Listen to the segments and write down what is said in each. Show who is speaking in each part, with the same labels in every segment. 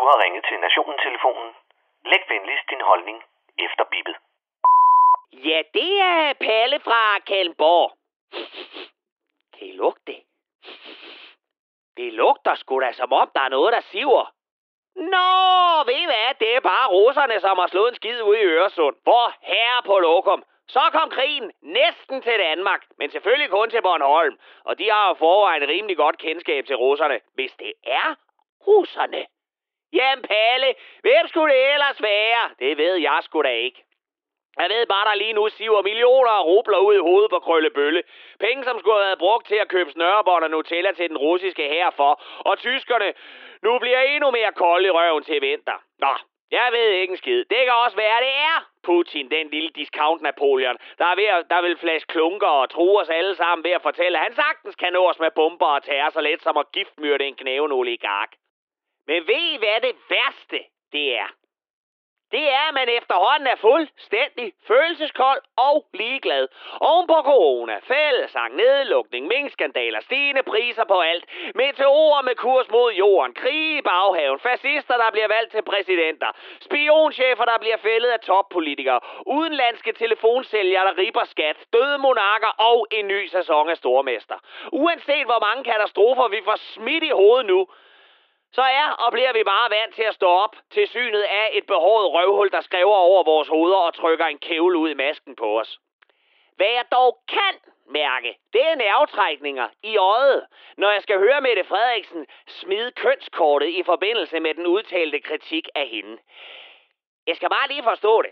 Speaker 1: Du har ringet til Nationen-telefonen. Læg venligst din holdning efter bippet.
Speaker 2: Ja, det er Palle fra Kalmborg. Kan I lugte det? Det lugter sgu da som om, der er noget, der siver. Nå, ved I hvad? Det er bare russerne, som har slået en skid ud i Øresund. Hvor herre på lokum. Så kom krigen næsten til Danmark, men selvfølgelig kun til Bornholm. Og de har jo forvejen rimelig godt kendskab til russerne, hvis det er russerne. Jamen Palle, hvem skulle det ellers være? Det ved jeg sgu da ikke. Jeg ved bare, der lige nu siver millioner af rubler ud i hovedet på Krøllebølle. Penge, som skulle have været brugt til at købe snørrebånd og Nutella til den russiske hær for. Og tyskerne nu bliver endnu mere kolde i røven til vinter. Nå, jeg ved ikke en skid. Det kan også være, det er Putin, den lille discount Napoleon, der, er ved at, der vil flaske klunker og true os alle sammen ved at fortælle, at han sagtens kan nå os med bomber og tage så let som at giftmyrde en knæven oligark. Men ved I, hvad det værste det er? Det er, at man efterhånden er fuldstændig følelseskold og ligeglad. Oven på corona, fællesang, nedlukning, minkskandaler, stigende priser på alt, meteorer med kurs mod jorden, krig i baghaven, fascister, der bliver valgt til præsidenter, spionchefer, der bliver fældet af toppolitikere, udenlandske telefonsælgere, der riber skat, døde monarker og en ny sæson af stormester. Uanset hvor mange katastrofer vi får smidt i hovedet nu, så er og bliver vi bare vant til at stå op til synet af et behåret røvhul, der skriver over vores hoveder og trykker en kævle ud i masken på os. Hvad jeg dog kan mærke, det er nervetrækninger i øjet, når jeg skal høre Mette Frederiksen smide kønskortet i forbindelse med den udtalte kritik af hende. Jeg skal bare lige forstå det.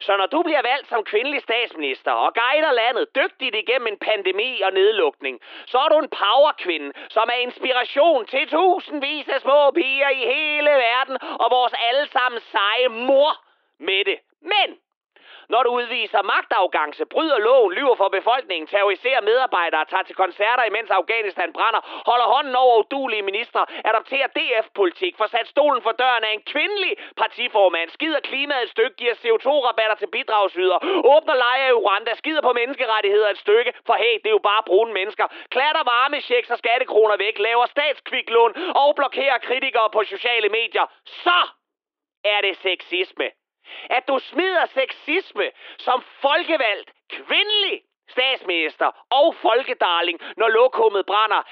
Speaker 2: Så når du bliver valgt som kvindelig statsminister og guider landet dygtigt igennem en pandemi og nedlukning, så er du en powerkvinde, som er inspiration til tusindvis af små piger i hele verden og vores allesammen seje mor med det. Men når du udviser magtafgangse, bryder loven, lyver for befolkningen, terroriserer medarbejdere, tager til koncerter, imens Afghanistan brænder, holder hånden over udulige ministre, adopterer DF-politik, får sat stolen for døren af en kvindelig partiformand, skider klimaet et stykke, giver CO2-rabatter til bidragsyder, åbner leje i Rwanda, skider på menneskerettigheder et stykke, for hey, det er jo bare brune mennesker, klatter varmechecks og skattekroner væk, laver statskviklån og blokerer kritikere på sociale medier, så er det sexisme. At du smider sexisme som folkevalgt, kvindelig statsminister og folkedarling, når lokummet brænder,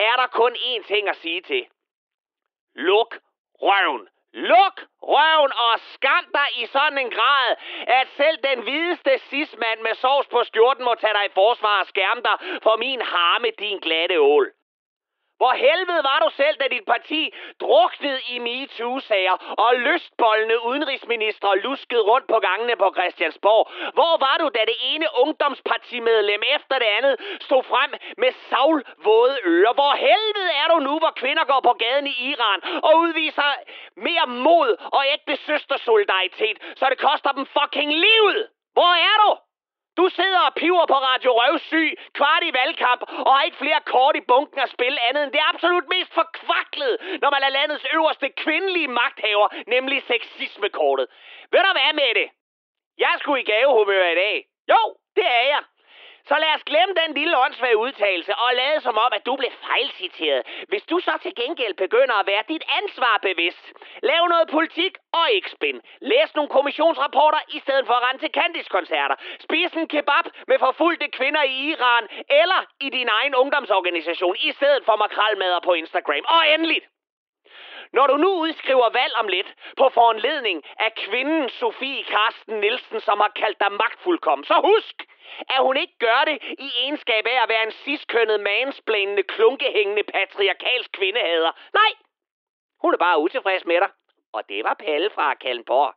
Speaker 2: er der kun én ting at sige til. Luk røven. Luk røven og skam dig i sådan en grad, at selv den hvideste sismand med sovs på skjorten må tage dig i forsvar og skærme dig for min harme, din glatte ål. Hvor helvede var du selv, da dit parti druknede i MeToo-sager og lystboldende udenrigsminister luskede rundt på gangene på Christiansborg? Hvor var du, da det ene ungdomspartimedlem efter det andet stod frem med savlvåde ører? Hvor helvede er du nu, hvor kvinder går på gaden i Iran og udviser mere mod og ægte søstersolidaritet, så det koster dem fucking livet? Hvor er du? Du sidder og piver på Radio Røvsyg, kvart i valgkamp, og har ikke flere kort i bunken at spille andet end det absolut mest forkvaklede, når man er landets øverste kvindelige magthaver, nemlig sexismekortet. Ved du hvad med det? Jeg skulle i gavehumør i dag. Jo, det er jeg. Så lad os glemme den lille åndssvage udtalelse og lade som om, at du blev fejlciteret. Hvis du så til gengæld begynder at være dit ansvar bevidst, lav noget politik og ikke spin. Læs nogle kommissionsrapporter i stedet for at rende til Candice-koncerter. Spis en kebab med forfulgte kvinder i Iran eller i din egen ungdomsorganisation i stedet for makralmader på Instagram. Og endelig, når du nu udskriver valg om lidt på foranledning af kvinden Sofie Karsten Nielsen, som har kaldt dig magtfuldkommen, så husk, at hun ikke gør det i egenskab af at være en ciskønnet, mansplænende, klunkehængende, patriarkalsk kvindehader. Nej, hun er bare utilfreds med dig. Og det var Palle fra Kallenborg.